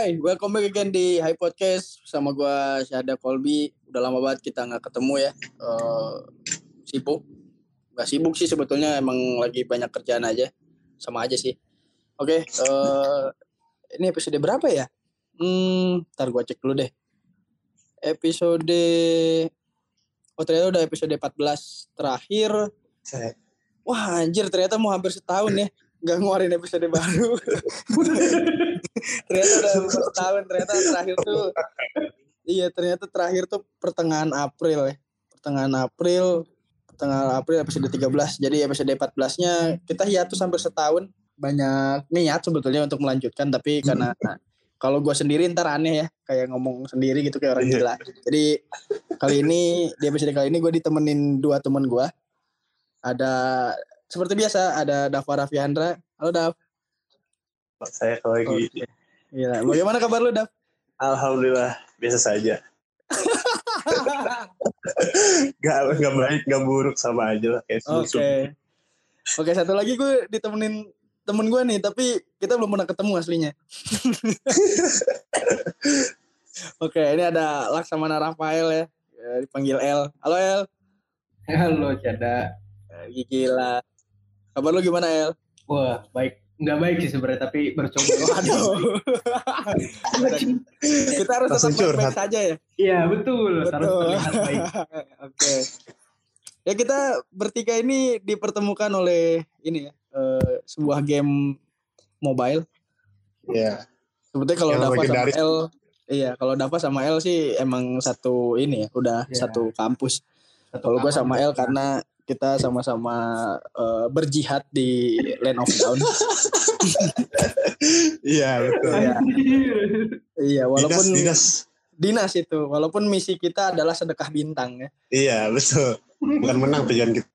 Hai, welcome back again di High Podcast sama gua Syahda Kolbi. Udah lama banget kita nggak ketemu ya. Eh, sibuk. Gak sibuk sih sebetulnya emang lagi banyak kerjaan aja. Sama aja sih. Oke, eh, ini episode berapa ya? Hmm, ntar gua cek dulu deh. Episode Oh ternyata udah episode 14 terakhir. Wah anjir ternyata mau hampir setahun ya nggak ngeluarin episode baru. ternyata udah setahun ternyata terakhir tuh iya ternyata terakhir tuh pertengahan April ya. Pertengahan April pertengahan April episode 13. Jadi episode 14-nya kita hiatus sampai setahun. Banyak niat sebetulnya untuk melanjutkan tapi karena kalau gue sendiri ntar aneh ya kayak ngomong sendiri gitu kayak orang Iya. gila. Jadi kali ini di episode kali ini gue ditemenin dua temen gue. Ada seperti biasa ada Dava Raffiandra. Halo Dav. Saya kalau lagi, Oke. Gila. Bagaimana kabar lu Dav? alhamdulillah biasa saja. Gak, gak baik, gak buruk sama aja lah kayak Oke. susu. Oke satu lagi gue ditemenin temen gue nih tapi kita belum pernah ketemu aslinya. Oke ini ada Laksamana Rafael ya. Ya, dipanggil L. Halo El. Halo Cada. Eh, Gila. Kabar lu gimana El? Wah baik, nggak baik sih sebenarnya tapi bercoba. Aduh. kita harus Langsung tetap baik curhat. saja ya. Iya betul, harus Betul. terlihat baik. Oke. Ya kita bertiga ini dipertemukan oleh ini ya eh, sebuah game mobile. Ya, Sebetulnya kalau Dava sama. L, iya kalau Dava sama L sih emang satu ini ya, udah Iya. satu kampus. Kalau gue sama L karena kita sama-sama eh, berjihad di Land of Down. iya betul. Iya. iya, walaupun dinas, dinas. dinas itu, walaupun misi kita adalah sedekah bintang ya. Iya betul. Bukan menang tujuan kita.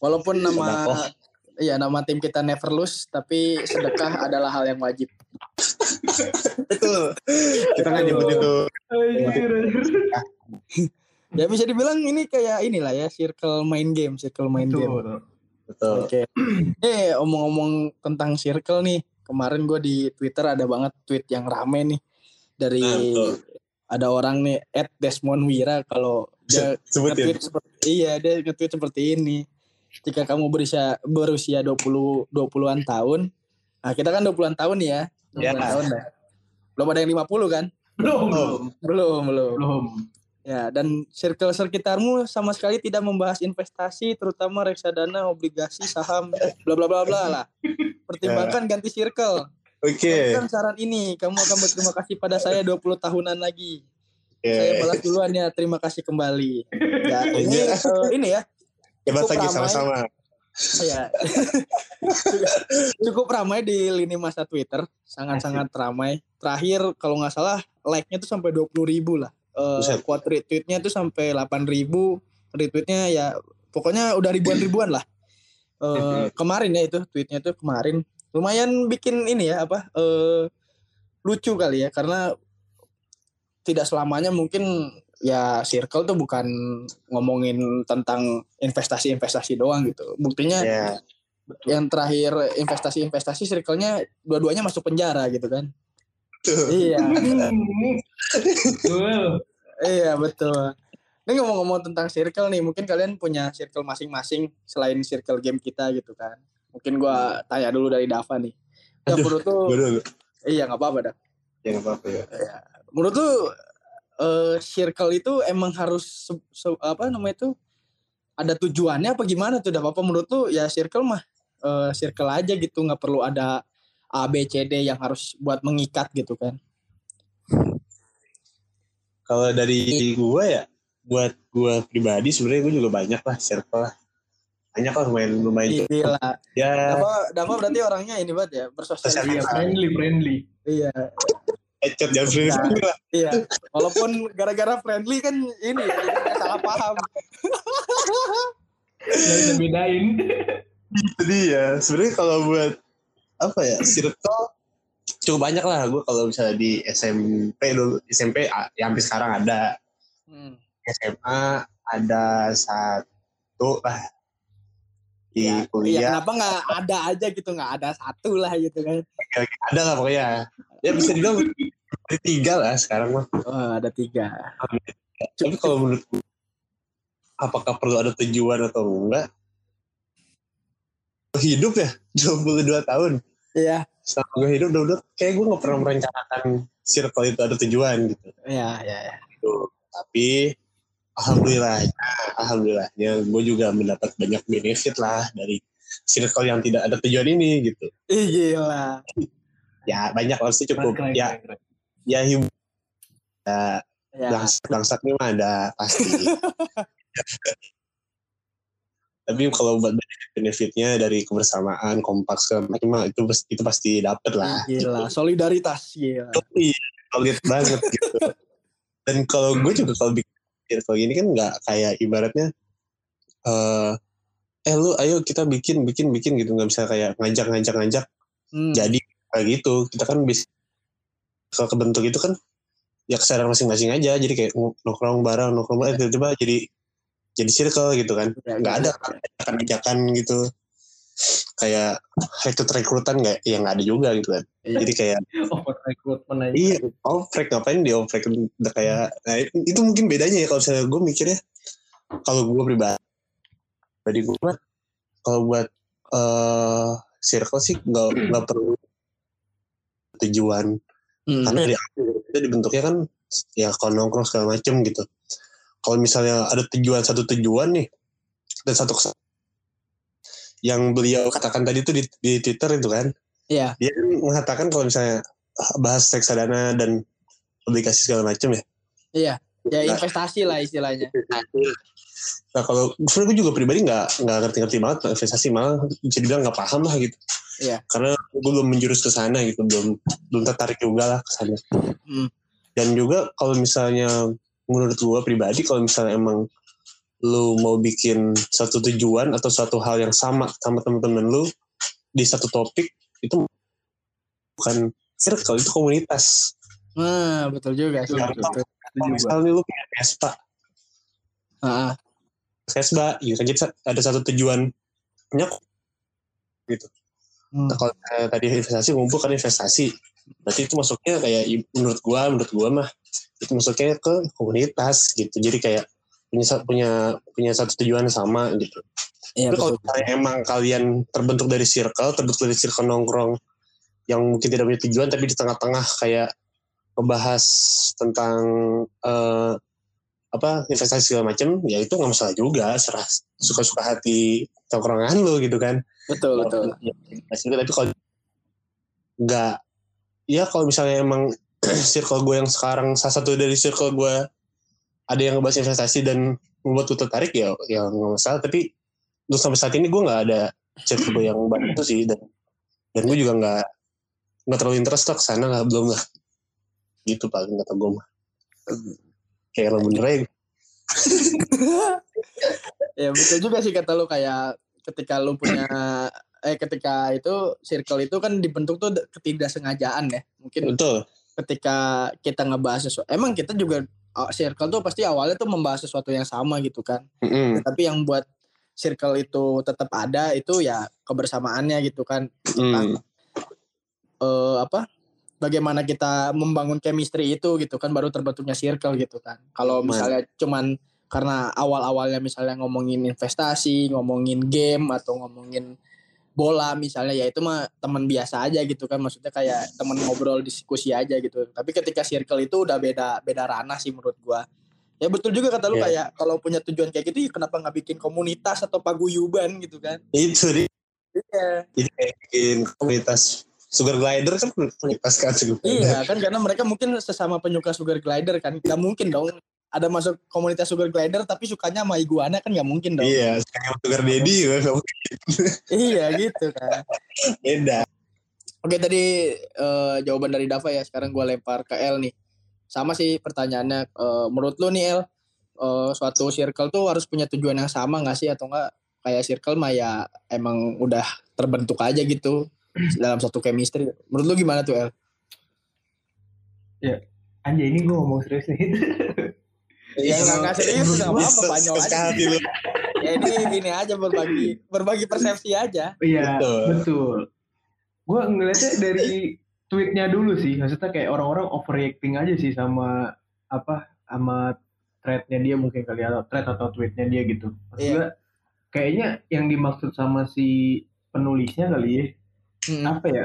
Walaupun nama iya nama tim kita never lose, tapi sedekah adalah hal yang wajib. Betul. Kita nggak nyebut itu. Ya bisa dibilang ini kayak inilah ya, circle main game, circle main game. Betul. Betul. Oke. Eh omong-omong tentang circle nih, kemarin gue di Twitter ada banget tweet yang rame nih dari Nah, betul. ada orang nih at Desmond Wira kalau dia Sebutin. nge-tweet seperti iya dia nge-tweet seperti ini. Jika kamu berusia berusia 20 20-an tahun, nah kita kan 20-an tahun nih ya. 20-an Ya. tahun dah. Belum ada yang 50 kan? Belum, belum, Belum, belum. belum. Ya, dan circle sekitarmu sama sekali tidak membahas investasi, terutama reksadana, obligasi, saham, bla bla bla bla lah. Pertimbangkan ganti circle. Oke. Kan saran ini, kamu akan berterima kasih pada saya 20 tahunan lagi. Oke. Saya balas duluan ya, terima kasih kembali. Ya, ini eh, ini ya, Hebat cukup lagi sama-sama. ya. cukup ramai di lini masa Twitter, sangat-sangat ramai. Terakhir kalau nggak salah like-nya tuh sampai 20 ribu lah. Eh, Buset. quote retweetnya tuh sampai 8 ribu, retweetnya ya pokoknya udah ribuan-ribuan lah. Eh, kemarin ya itu tweetnya tuh kemarin lumayan bikin ini ya apa eh lucu kali ya karena tidak selamanya mungkin ya circle tuh bukan ngomongin tentang investasi-investasi doang gitu. Buktinya Ya. yang terakhir investasi-investasi circle-nya dua-duanya masuk penjara gitu kan. Tuh. iya, Betul. iya betul. Ini ngomong-ngomong tentang circle nih, mungkin kalian punya circle masing-masing selain circle game kita gitu kan. Mungkin gua tanya dulu dari Dava nih. Ya, menurut dulu. iya nggak apa-apa dah. Ya nggak apa-apa ya. Menurut lu eh, circle itu emang harus se- se- apa namanya itu ada tujuannya apa gimana tuh Dav? Apa menurut lu ya circle mah eh, circle aja gitu nggak perlu ada A B C D yang harus buat mengikat gitu kan? Kalau dari gue ya, buat gue pribadi sebenarnya gue juga banyak lah circle lah. Banyak lah lumayan lumayan. cukup. Gila. Ya Dava, Dava berarti orangnya ini banget ya bersosialisasi. Iya, friendly, friendly. Iya, headshot jam Nah. lah. iya. Walaupun gara-gara friendly kan ini ya, salah paham. Nggak bisa bedain. Jadi ya sebenarnya kalau buat apa ya circle cukup banyak lah. Gue kalau misalnya di SMP dulu SMP ya hampir sekarang ada. Hmm. SMA ada satu lah. Di Iya, kuliah. kenapa nggak ada aja gitu, nggak ada satu lah gitu kan? ada lah pokoknya. Ya bisa dibilang dari tiga lah sekarang mah. Oh, ada tiga. tapi kalau menurut gue apakah perlu ada tujuan atau enggak? Hidup ya 22 tahun Iya. selama gue hidup udah kayak gue gak pernah merencanakan circle itu ada tujuan gitu Iya, iya, iya. tapi alhamdulillah alhamdulillahnya gue juga mendapat banyak benefit lah dari circle yang tidak ada tujuan ini gitu Ih, gila. ya banyak lah sih cukup Keren, ya keren, ya hiburan ya Ya. bangsat bangsatnya mah ada pasti tapi kalau buat benefit benefitnya dari kebersamaan kompak segala macam itu pasti- itu pasti dapet lah. Gila, solidaritas gila. iya solid banget gitu. Dan kalau gue juga kalau bikin circle gini kan nggak kayak ibaratnya eh eh lu ayo kita bikin bikin bikin gitu. Nggak bisa kayak ngajak ngajak ngajak. Hmm. jadi kayak gitu. Kita kan bisa kalau kebentuk itu kan ya kesadaran masing-masing aja. Jadi kayak nongkrong bareng nongkrong bareng eh, tiba-tiba jadi jadi circle gitu kan. Ya, nggak ada ajakan-ajakan gitu. Kayak rekrut rekrutan nggak yang nggak ada juga gitu kan. Iya. jadi kayak Over recruitment aja. iya oprek ngapain di oprek udah kayak nah, itu mungkin bedanya ya kalau misalnya gue mikirnya kalau gue pribadi pribadi gue kalau buat eh circle sih nggak nggak perlu tujuan. Hmm. karena awal kita dibentuknya kan ya kalau nongkrong segala macem gitu kalau misalnya ada tujuan satu tujuan nih dan satu kes- yang beliau katakan tadi itu di, di twitter itu kan Iya. dia kan mengatakan kalau misalnya bahas reksadana dan obligasi segala macem ya Iya. Ya Nah, investasi lah istilahnya. nah kalau sebenarnya gue juga pribadi nggak nggak ngerti-ngerti banget investasi malah bisa dibilang nggak paham lah gitu Iya. karena gue belum menjurus ke sana gitu belum belum tertarik juga lah ke sana Hmm. dan juga kalau misalnya menurut gue pribadi kalau misalnya emang lu mau bikin satu tujuan atau suatu hal yang sama sama teman-teman lu di satu topik itu bukan circle itu komunitas. Nah, betul juga sih. Betul. kalau misalnya lu punya Vespa. Ah, Vespa gitu kan jadi ada satu tujuan punya hmm. Nah, kalau eh, tadi investasi ngumpul kan investasi. Berarti itu masuknya kayak menurut gua menurut gua mah itu masuknya ke komunitas gitu jadi kayak punya punya punya satu tujuan sama gitu Iya, tapi kalau betul. misalnya emang kalian terbentuk dari circle terbentuk dari circle nongkrong yang mungkin tidak punya tujuan tapi di tengah-tengah kayak ngebahas tentang eh, apa investasi segala macam ya itu nggak masalah juga serah suka-suka hati tongkrongan lo gitu kan Betul, betul. Tapi kalau nggak ya kalau misalnya emang circle gue yang sekarang salah satu dari circle gue ada yang ngebahas investasi dan membuat gue tertarik ya ya nggak masalah. Tapi untuk sampai saat ini gue nggak ada circle gue yang bahas itu sih dan dan gue juga nggak nggak terlalu interest lah ke sana lah belum lah. Gitu paling kata gue mah. Kayak lo bener aja. Ya betul juga sih kata lu kayak ketika lu punya eh ketika itu circle itu kan dibentuk tuh ketidaksengajaan ya. Mungkin. Betul ketika kita ngebahas sesuatu emang kita juga uh, circle tuh pasti awalnya tuh membahas sesuatu yang sama gitu kan. Mm-mm. Tapi yang buat circle itu tetap ada itu ya kebersamaannya gitu kan. Mm. Eh apa? Bagaimana kita membangun chemistry itu gitu kan baru terbentuknya circle gitu kan. Kalau misalnya cuman karena awal-awalnya misalnya ngomongin investasi, ngomongin game atau ngomongin bola misalnya ya itu mah teman biasa aja gitu kan. Maksudnya kayak teman ngobrol diskusi aja gitu. Tapi ketika circle itu udah beda beda ranah sih menurut gua. Ya betul juga kata lu Iya. kayak kalau punya tujuan kayak gitu ya kenapa nggak bikin komunitas atau paguyuban gitu kan? Itu dia. Iya. Jadi kayak bikin komunitas sugar glider kan komunitas kan sugar glider. iya kan karena mereka mungkin sesama penyuka sugar glider kan nggak mungkin dong ada masuk komunitas sugar glider tapi sukanya sama iguana kan nggak mungkin dong Iya, sekarang sugar daddy juga nggak mungkin iya gitu kan beda. Oke tadi eh, jawaban dari Dava ya. Sekarang gue lempar ke El nih. Sama sih pertanyaannya. eh, menurut lu nih El, eh, suatu circle tuh harus punya tujuan yang sama nggak sih atau enggak? Kayak circle mah ya emang udah terbentuk aja gitu dalam satu chemistry. Menurut lu gimana tuh El? Anjay ini gue ngomong serius nih. Ya nggak nggak serius nggak apa-apa, banyol aja. Lu. Ya ini gini aja berbagi berbagi persepsi aja. Iya, Betul. betul. Gue ngeliatnya dari tweetnya dulu sih maksudnya kayak orang-orang overreacting aja sih sama apa sama threadnya dia mungkin kali atau thread atau tweetnya dia gitu maksudnya kayaknya yang dimaksud sama si penulisnya kali ya Hmm. apa ya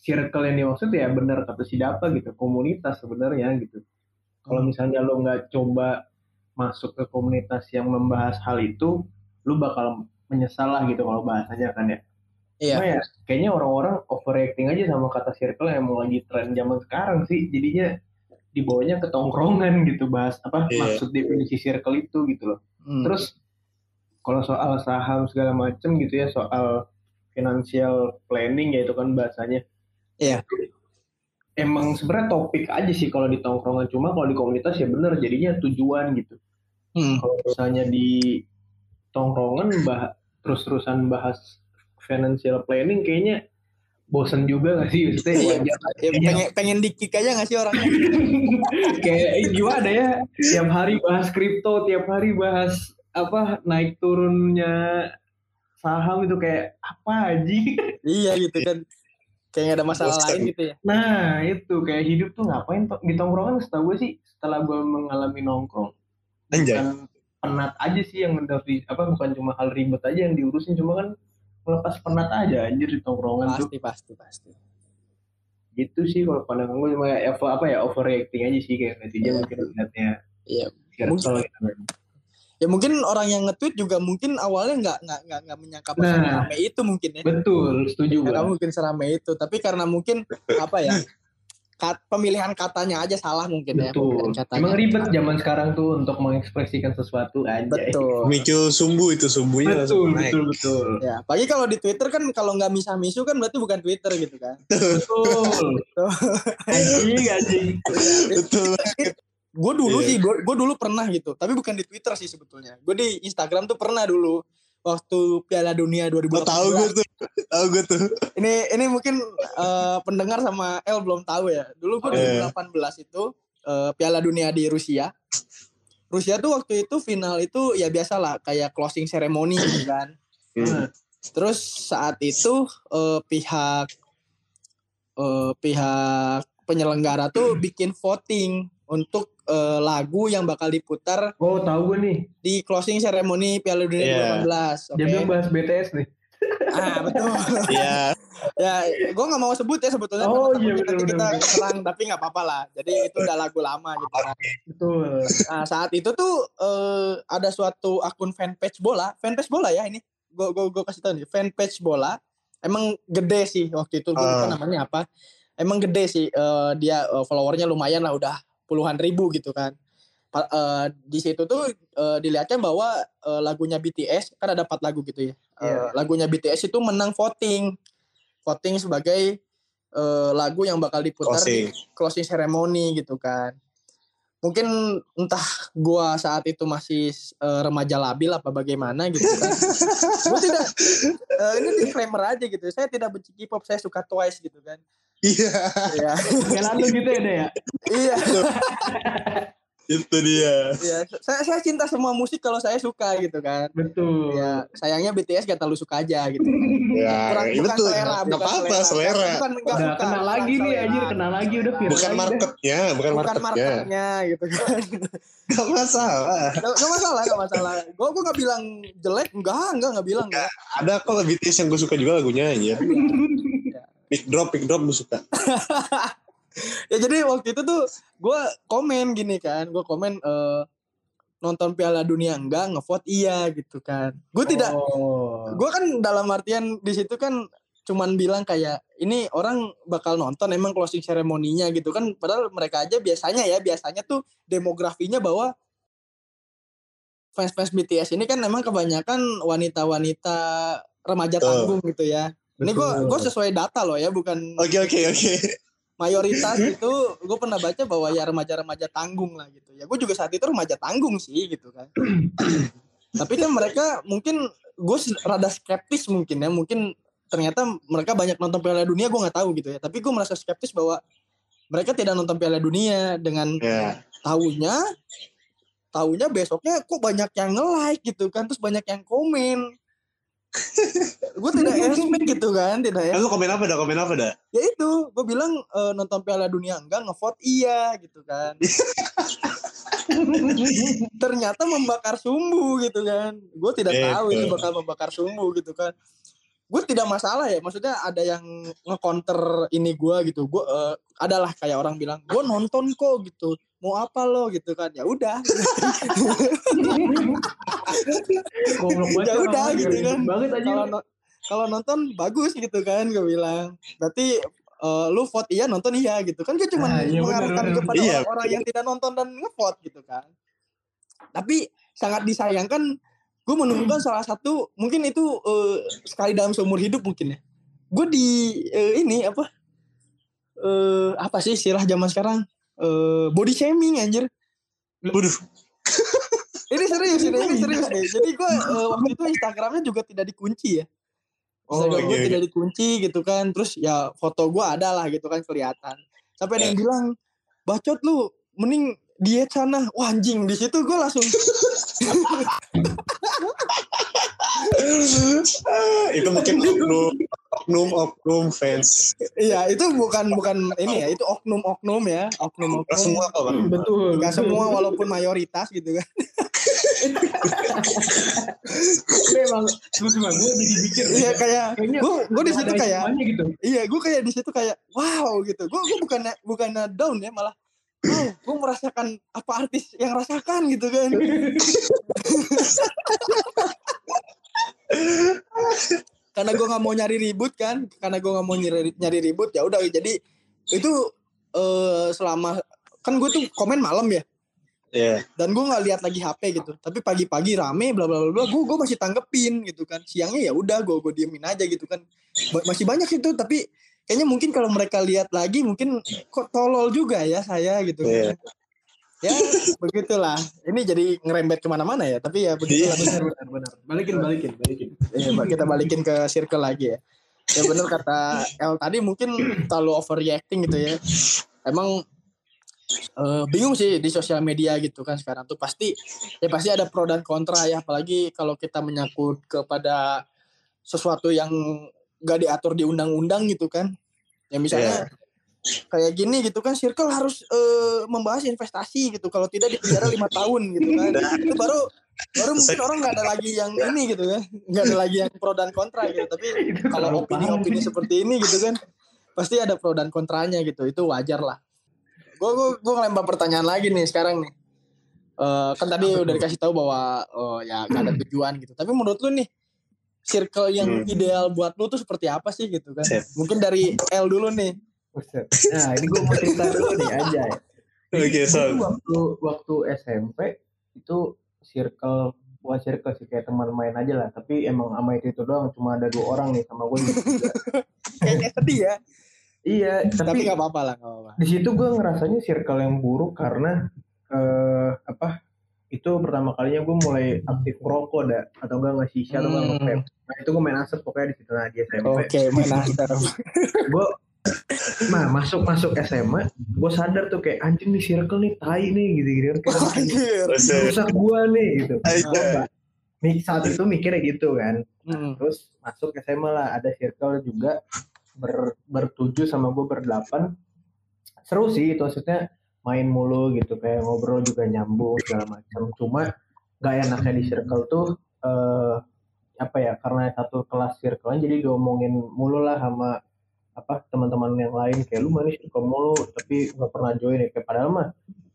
circle yang dimaksud ya benar kata si Dapa gitu komunitas sebenarnya gitu kalau Hmm. misalnya lo nggak coba masuk ke komunitas yang membahas hal itu lu bakal menyesal lah gitu kalau bahasanya kan ya Iya. Cuma ya kayaknya orang-orang overreacting aja sama kata circle yang mau lagi tren zaman sekarang sih jadinya dibawanya ke tongkrongan gitu bahas apa Iya. maksud definisi circle itu gitu loh Hmm. terus kalau soal saham segala macem gitu ya soal financial planning ya itu kan bahasanya Iya. Emang sebenarnya topik aja sih kalau di tongkrongan cuma kalau di komunitas ya bener jadinya tujuan gitu Hmm. kalau misalnya di tongkrongan bah terus-terusan bahas financial planning kayaknya bosen juga gak sih maksudnya Iya. wajar Ya, pengen pengen dikick aja gak sih orangnya? kayak gimana ya tiap hari bahas kripto tiap hari bahas apa naik turunnya saham itu kayak apa aja iya gitu kan. Kayak gak ada masalah Bosan. lain gitu ya. nah itu kayak hidup tuh ngapain di tongkrongan setahu gue sih setelah gue mengalami nongkrong Anjay. bukan penat aja sih yang di- apa bukan cuma hal ribet aja yang diurusin cuma kan melepas penat aja anjir di tongkrongan tuh Pasti pasti pasti. gitu sih kalau pandangan gue cuma ya, apa ya overreacting aja sih kayak netizen Iya. mungkin lihatnya Iya. gitu kan. Ya mungkin orang yang nge-tweet juga mungkin awalnya nggak nggak nggak nggak menyangka Nah. seramai itu mungkin ya. betul setuju Karena gue mungkin seramai itu, tapi karena mungkin apa ya? kat- pemilihan katanya aja salah mungkin ya. betul Pemilihan katanya. emang ribet zaman sekarang tuh untuk mengekspresikan sesuatu aja Betul. Mikil sumbu itu sumbunya betul naik. betul betul Ya, pagi kalau di Twitter kan kalau nggak misah-misu kan berarti bukan Twitter gitu kan. betul anjing anjing Betul. Gue dulu Iya. sih, gue dulu pernah gitu. Tapi bukan di Twitter sih sebetulnya. Gue di Instagram tuh pernah dulu waktu Piala Dunia Oh, 2018. tahu gue tuh. Tahu gue tuh. Ini ini mungkin eh, pendengar sama El belum tahu ya. Dulu gue Iya. 2018 itu eh, Piala Dunia di Rusia. Rusia tuh waktu itu final itu ya biasalah kayak closing ceremony gitu kan. Hmm. Terus saat itu eh, pihak eh, pihak penyelenggara tuh bikin voting untuk eh, lagu yang bakal diputar oh tahu gue nih di closing ceremony Piala Dunia Iya. 2018. Oke. dia bilang bahas BTS nih Ah betul. Iya. ya, gue nggak mau sebut ya sebetulnya. Oh, iya, takutnya nanti bener, kita bener. serang, tapi nggak apa-apa lah. Jadi itu udah lagu lama gitu kan. betul Nah saat itu tuh eh, ada suatu akun fanpage bola, fanpage bola ya ini. Gue gue gue kasih tahu nih, fanpage bola. Emang gede sih waktu itu, gue lupa Ah. namanya apa. Emang gede sih, eh, dia eh, followernya lumayan lah, udah puluhan ribu gitu kan. Eh, di situ tuh eh, dilihatkan bahwa eh, lagunya BTS kan ada empat lagu gitu ya. Eh, Iya. lagunya BTS itu menang voting, voting sebagai eh, lagu yang bakal diputar di Closing. closing ceremony gitu kan. Mungkin entah gua saat itu masih eh, remaja labil apa bagaimana gitu kan. gua tidak eh, ini disclaimer aja gitu. Saya tidak benci K-pop, saya suka Twice gitu kan. Iya. Iya. Lalu gitu ya ya iya, Itu dia. iya. Saya saya cinta semua musik kalau saya suka gitu kan. betul Ya, sayangnya BTS gak terlalu suka aja gitu. Ya, Kurang, iya bukan betul. selera, Nggak bukan apa-apa, selera. Bukan, nggak udah suka, kena bukan lagi nih selera. anjir kena lagi udah viral Bukan marketnya, bukan, Bukan marketnya. marketnya gitu kan. Gak masalah. Gak, gak masalah, gak masalah. Gue gue gak bilang jelek, enggak, enggak, gak bilang. Enggak. Ada kok BTS yang gue suka juga lagunya aja. Pick drop, pick drop gue suka. Ya jadi waktu itu tuh gue komen gini kan, gue komen eh, nonton Piala Dunia enggak, ngevote iya gitu kan. Gue tidak, oh. gue kan dalam artian di situ kan cuman bilang kayak ini orang bakal nonton emang closing ceremoninya gitu kan padahal mereka aja biasanya ya biasanya tuh demografinya bahwa fans-fans BTS ini kan emang kebanyakan wanita-wanita remaja tanggung gitu ya. Ini gue gue sesuai data loh ya, bukan Oke, oke, oke. Mayoritas itu gue pernah baca bahwa ya remaja-remaja tanggung lah gitu. Ya gue juga saat itu remaja tanggung sih gitu kan. Tapi kan mereka mungkin gue rada skeptis mungkin ya, mungkin ternyata mereka banyak nonton Piala Dunia gue nggak tahu gitu ya. Tapi gue merasa skeptis bahwa mereka tidak nonton Piala Dunia dengan Ya. tahunya tahunya besoknya kok banyak yang nge-like gitu kan terus banyak yang komen gue tidak expect gitu kan tidak ya lu komen apa dah? Komen apa dah? ya itu gue bilang eh, nonton Piala Dunia enggak ngevote iya gitu kan ternyata membakar sumbu gitu kan gue tidak Gitu. tahu itu bakal membakar sumbu gitu kan gue tidak masalah ya maksudnya ada yang nge-counter ini gue gitu. Gue eh, adalah kayak orang bilang gue nonton kok gitu. Mau apa lo? gitu kan. Ya udah. Ya orang udah, gitu kan. Kalau no- kalau nonton bagus gitu kan gue bilang. Berarti eh, lu vote iya nonton iya gitu kan. Gue cuma Ah, iya, mengarahkan benar, kepada Iya. orang-orang yang tidak nonton dan ngevote gitu kan. Tapi sangat disayangkan gue menemukan salah satu mungkin itu eh, sekali dalam seumur hidup mungkin ya. Gue di eh, ini apa eh apa sih istilah zaman sekarang? Eh body shaming anjir. Waduh. ini serius ini, ini serius nih jadi gue eh, waktu itu instagramnya juga tidak dikunci ya. Oh, Instagram gue iya, tidak dikunci gitu kan. Terus ya foto gue ada lah gitu kan kelihatan. Sampai ada yang bilang bacot lu mending diet sana wah anjing di situ gue langsung itu mungkin oknum oknum oknum fans. iya itu bukan bukan ini ya itu oknum oknum ya oknum oknum semua kok bang. Betul. nggak semua walaupun mayoritas gitu kan Tapi emang lu cuma gue jadi pikir. iya kayak gue gue di situ kayak gitu. iya gue kayak di situ kayak wow gitu gue gue bukan bukan down ya malah wow gue merasakan apa artis yang rasakan gitu kan karena gue nggak mau nyari ribut kan? Karena gue nggak mau nyari nyari ribut ya udah jadi itu eh selama kan gue tuh komen malam ya? Iya. dan gue nggak lihat lagi HP gitu. Tapi pagi-pagi rame bla bla bla gue gue masih tanggepin gitu kan. Siangnya ya udah gue gue diemin aja gitu kan. Ba- masih banyak itu tapi kayaknya mungkin kalau mereka lihat lagi mungkin kok tolol juga ya saya gitu Iya. Ya begitulah ini jadi ngerembet ke mana-mana ya tapi ya begitulah Benar benar benar. Balikin balikin balikin. Iya, Mbak, kita balikin ke circle lagi ya. Ya benar kata El tadi mungkin terlalu overreacting gitu ya. Emang eh, bingung sih di sosial media gitu kan sekarang tuh pasti ya pasti ada pro dan kontra ya apalagi kalau kita menyangkut kepada sesuatu yang gak diatur di undang-undang gitu kan. Ya misalnya kayak gini gitu kan circle harus eh, membahas investasi gitu. Kalau tidak dipenjara lima tahun gitu kan. Itu baru baru mungkin orang nggak ada lagi yang ini gitu ya. Nggak ada lagi yang pro dan kontra gitu. Tapi kalau opini-opini seperti ini gitu kan pasti ada pro dan kontranya gitu. Itu wajar lah. Gue gue gue ngelempar pertanyaan lagi nih sekarang nih. Eh, kan tadi udah dikasih tahu bahwa oh, ya gak ada tujuan gitu. Tapi menurut lu nih circle yang Hmm. ideal buat lu tuh seperti apa sih gitu kan? Sip. mungkin dari L dulu nih Buset. Nah ini gue mau cerita dulu nih aja ya. Oke, so. waktu waktu SMP itu circle bukan circle sih kayak teman main aja lah tapi emang sama itu, itu doang cuma ada dua orang nih sama gue kayaknya sedih ya iya tapi tapi nggak apa-apa lah apa-apa di situ gue ngerasanya circle yang buruk karena eh apa itu pertama kalinya gue mulai aktif merokok dah atau enggak nggak sisa atau enggak Hmm. nah itu gue main asap pokoknya di situ nah di SMP oke main asar gue nah masuk masuk SMA gue sadar tuh kayak anjing nih circle nih tai nih gitu gitu. Rusak gue nih gitu. Mi- saat itu mikirnya gitu kan. Mm. terus masuk SMA lah ada circle juga ber bertujuh sama gue berdelapan. Seru sih itu maksudnya main mulu gitu kayak ngobrol juga nyambung segala macam. Cuma gak enaknya di circle tuh eh apa ya karena satu kelas circle jadi diomongin mulu lah sama apa teman-teman yang lain kayak lu mana circle mulu tapi nggak pernah join ya kayak padahal mah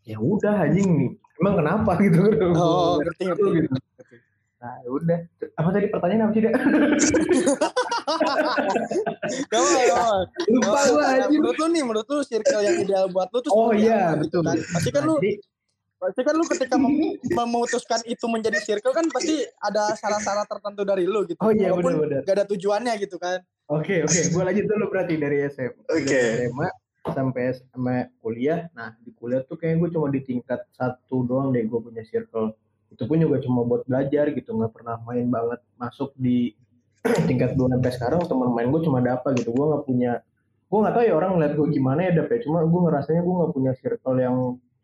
ya udah anjing nih emang kenapa gitu oh ngerti ngerti gitu. Nah, ya udah. Apa tadi pertanyaan apa sih? Gak gak apa. Lupa nah, anjing. menurut lu nih, menurut lu circle yang ideal buat lu tuh Oh iya, betul. kan? Pasti kan lu, pasti kan lu ketika mem- memutuskan itu menjadi circle kan pasti ada syarat-syarat tertentu dari lu gitu. Oh iya, benar-benar. Gak ada tujuannya gitu kan. Oke, oke. Gue lanjut dulu berarti dari SMA. Oke. Dari SMA sampai SMA kuliah. Nah, di kuliah tuh kayaknya gue cuma di tingkat satu doang deh gue punya circle. Itu pun juga cuma buat belajar gitu. Nggak pernah main banget masuk di tingkat dua sampai sekarang teman main gue cuma ada apa gitu. Gue nggak punya gue nggak tahu ya orang ngeliat gue gimana ya dapet cuma gue ngerasanya gue nggak punya circle yang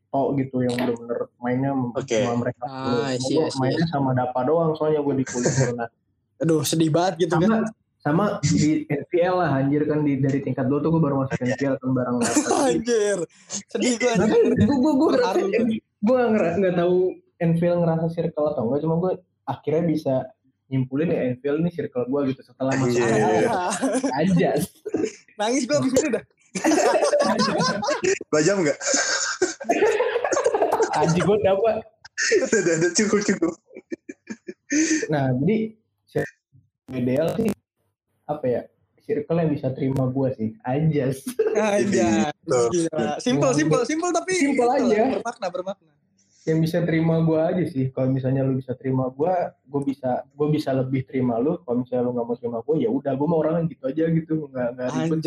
tok gitu yang bener-bener mainnya Oke. sama mereka Ah, see. mainnya sama Dapa doang soalnya gue di kuliah nah aduh sedih banget gitu sama kan sama di NPL lah anjir kan di dari tingkat dua tuh gue baru masuk NPL kan bareng anjir. Sedih gue anjir. gue gue gue gue nggak nggak tahu NPL ngerasa circle atau enggak cuma gue akhirnya bisa nyimpulin ya NPL ini circle gue gitu setelah masuk Anjir. NPL Ah, aja nangis gue abis ini dah. Dua jam nggak? aja gue dapat Udah, udah, udah, cukup, cukup. nah jadi ideal sih apa ya circle yang bisa terima gue sih. Anjas. Aja Tuh. gila. Simple simple simple tapi Simple itulah, aja. bermakna bermakna. Yang bisa terima gue aja sih. Kalau misalnya lu bisa terima gue gue bisa gue bisa lebih terima lu. Kalau misalnya lu nggak mau terima gue ya udah gue mau orang gitu aja gitu. Nggak nggak ribet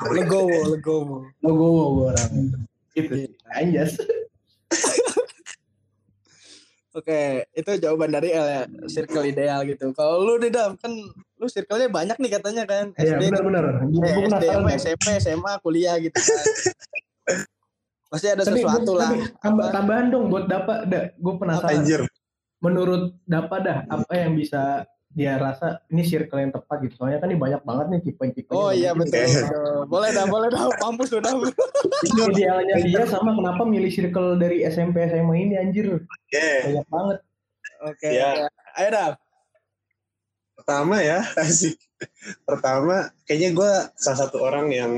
legowo legowo. Lo gue orang. Gitu sih. Oke, itu jawaban dari L ya, circle ideal gitu. Kalau lu Dedam, kan lu circle-nya banyak nih katanya kan. Iya SD, benar-benar. Gue eh, SD. SMP, SMA, kuliah gitu kan. Pasti ada Tapi sesuatu gua- lah. tapi tambah, tambahan dong buat dapat dah. Gue penasaran. Anjir. Menurut dapat dah apa yang bisa dia rasa ini circle yang tepat gitu. Soalnya kan ini banyak banget nih tipe-tipe. Oh iya betul. Iya. betul. Boleh dah, boleh dah. Mampus lu dah. Idealnya dia sama kenapa milih circle dari SMP SMA ini anjir. Oke. Banyak banget. Oke. Iya. oke. Ayo dah. Pertama ya, asik. Pertama, kayaknya gue salah satu orang yang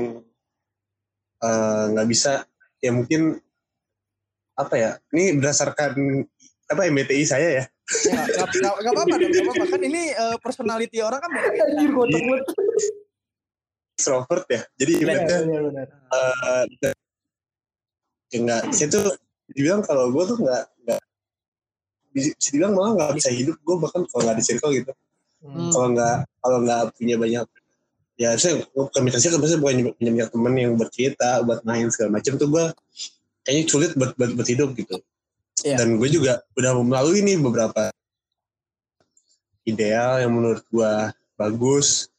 eh, nggak bisa, ya mungkin apa ya? Ini berdasarkan apa MBTI saya ya. Ya, Gak gak- gak apa-apa dong, gak apa-apa. Kan ini eh, personality orang kan. Anjir kotak banget. Extrovert ya. Jadi Iya, ibaratnya eh, ya nggak, saya tuh dibilang kalau gue tuh nggak nggak bisa dibilang malah nggak bisa hidup gue bahkan kalau nggak di circle gitu Hmm. kalau nggak kalau nggak punya banyak ya saya komunikasi kan biasanya bukan punya banyak temen yang bercerita buat main segala macam tuh gue kayaknya sulit buat buat, buat hidup gitu Iya. dan gue juga udah melalui nih beberapa ideal yang menurut gue bagus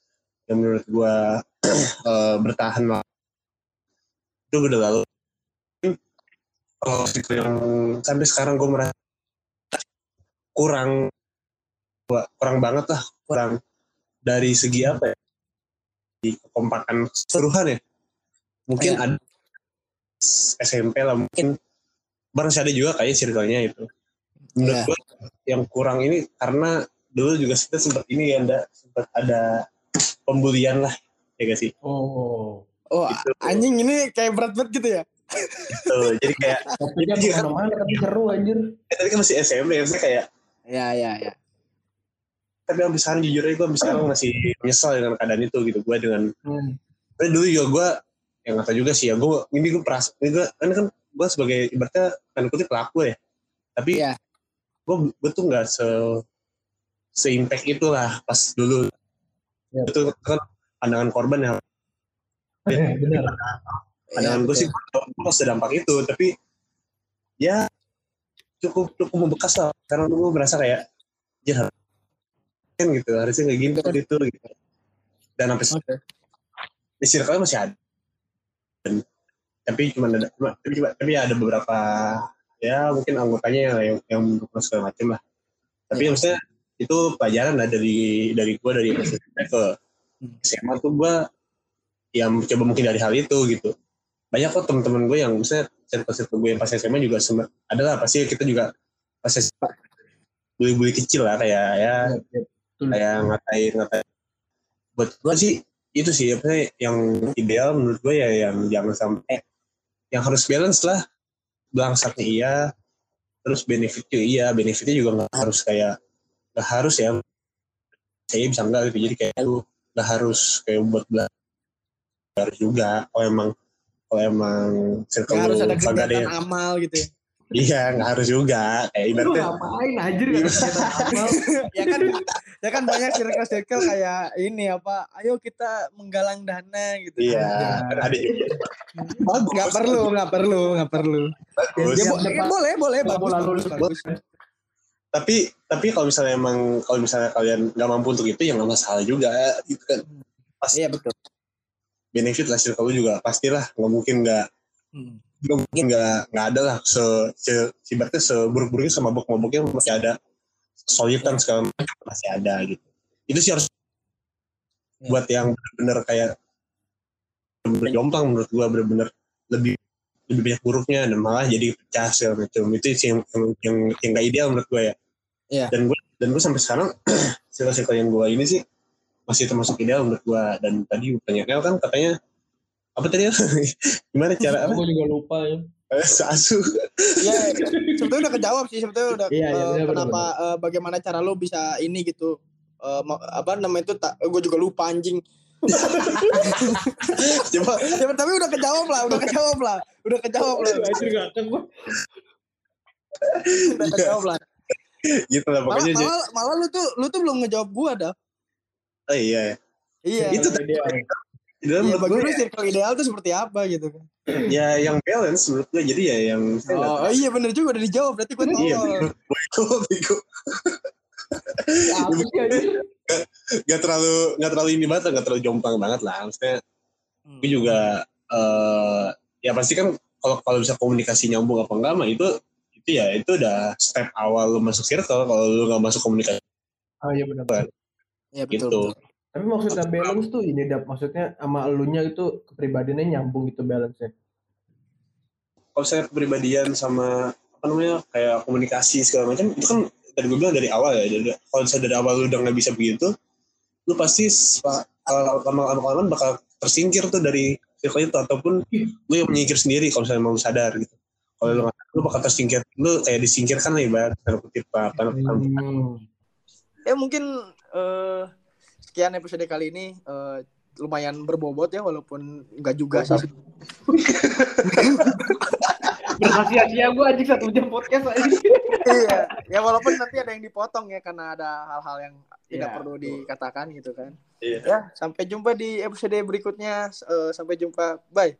yang menurut gue eh, bertahan lama itu udah lalu kalau yang sampai sekarang gue merasa kurang kurang banget lah kurang dari segi apa ya di kekompakan keseluruhan ya mungkin Iya. ada SMP lah mungkin barang ada juga kayak circle-nya itu menurut Iya. gua yang kurang ini karena dulu juga kita sempat ini ya ada sempat ada pembulian lah ya gak sih Oh. Oh, Gitu. anjing ini kayak berat banget gitu ya? Tuh, jadi kayak Topiknya Iya. ke mana-mana tapi seru anjir. eh, tadi kan masih SMP ya saya kayak Ya, ya, ya. tapi sampai sekarang jujur aja gue sekarang masih menyesal dengan keadaan itu gitu gue dengan Hmm. tapi dulu juga gue yang nggak tahu juga sih ya gue ini gue peras ini gue kan kan gue sebagai ibaratnya kan kutip pelaku ya tapi Iya. gue gue tuh nggak se se impact itulah pas dulu Iya. itu kan pandangan korban ya Eh, benar. pandangan Iya, gue sih gue nggak sedampak itu tapi ya cukup cukup membekas lah karena gue merasa kayak ya kan gitu harusnya kayak gini kan itu gitu dan sampai Oke. di circle masih ada Dan- tapi cuma ada cuma, tapi, cuma- tapi ada beberapa ya mungkin anggotanya yang yang, mendukung segala macam lah tapi Iya. maksudnya itu pelajaran lah dari dari gue dari SMP ke Hmm. SMA tuh gue yang coba mungkin dari hal itu gitu banyak kok teman-teman gue yang misalnya circle-circle gue yang pas SMA juga sempat adalah pasti kita juga pas SMA bully-bully kecil lah kayak ya Betul. kayak ngatain ngatain buat gue sih itu sih apa yang ideal menurut gue ya yang jangan sampai yang harus balance lah. Bangsatnya iya. Terus benefitnya iya benefitnya juga nggak harus kayak nggak harus ya. Saya bisa enggak gitu. Jadi kayak lu nggak harus kayak buat belajar Nggak juga. Kalau emang kalau emang circle Nggak harus ada kegiatan amal gitu ya. Iya nggak harus juga. Kayak Lu ibaratnya ngapain anjir amal. ya kan ya kan banyak circle-circle kayak ini apa ayo kita menggalang dana gitu iya Iya. kan ada juga bagus. Nggak perlu nggak perlu nggak perlu. Bagus. ya, ya, boleh boleh bagus. bagus, bagus. tapi tapi kalau misalnya emang kalau misalnya kalian nggak mampu untuk itu ya nggak masalah juga gitu kan. Pasti iya betul. Benefit lah circle lu juga. Pastilah nggak mungkin nggak Hmm. Mungkin nggak nggak ada lah se se ibaratnya seburuk-buruknya sama mabuk-mabuknya masih ada. Kesulitan segala macam masih ada gitu. Itu sih harus Ya. buat yang bener-bener kayak bener jomplang menurut gua bener-bener lebih lebih banyak buruknya dan malah jadi pecah segala macam. Itu sih yang yang yang, yang gak ideal menurut gua ya. Iya. dan gua dan gua sampai sekarang circle-circle yang gua ini sih masih termasuk ideal menurut gua. Dan tadi tanya Nel kan katanya apa tadi? Gimana cara apa? Aku juga lupa ya. asu. Iya, sebetulnya udah kejawab sih sebetulnya udah Iya, iya, eh, benar, kenapa eh, bagaimana cara lo bisa ini gitu. Eh, mau- apa namanya itu tak gue juga lupa anjing. Coba. Ya, tapi udah kejawab lah udah kejawab lah udah kejawab lah. Anjir udah kejawab lah. Gitu lah malah, pokoknya jadi- malah, malah lu tuh lu tuh belum ngejawab gua dah. Oh iya. Iya. Itu Iya, Iya, menurut bagi lu circle ideal tuh seperti apa gitu kan ya yang balance menurut gua jadi ya yang oh, oh iya bener juga udah dijawab berarti gue Iya, tolol bego, anjir? Gak terlalu, gak terlalu ini banget, gak terlalu jomplang banget lah. Maksudnya, Hmm. gue juga, eh ya pasti kan kalau kalau bisa komunikasi nyambung apa enggak mah itu itu ya itu udah step awal lu masuk circle kalau lu gak masuk komunikasi Oh iya benar. Iya betul, gitu. betul. Tapi maksudnya balance tuh ini dap maksudnya sama elunya itu kepribadiannya nyambung gitu balance-nya. Kalau saya kepribadian sama apa namanya kayak komunikasi segala macam itu kan dari gue bilang dari awal ya. Dari, kalau misalnya dari awal lu udah nggak bisa begitu, lu pasti lama-lama bakal tersingkir tuh dari circle itu ataupun lu yang menyingkir sendiri kalau misalnya mau sadar gitu. Kalau lu lu bakal tersingkir, lu kayak disingkirkan lah ibarat tanda kutip apa apa Hmm. ya mungkin eh, sekian episode kali ini. Eh, lumayan berbobot ya walaupun enggak juga sih. Berhasil-hasil gue anjing satu jam podcast aja. iya ya walaupun nanti ada yang dipotong ya karena ada hal-hal yang tidak Iya, perlu betul. dikatakan gitu kan. Iya. ya sampai jumpa di episode berikutnya. Eh, sampai jumpa. Bye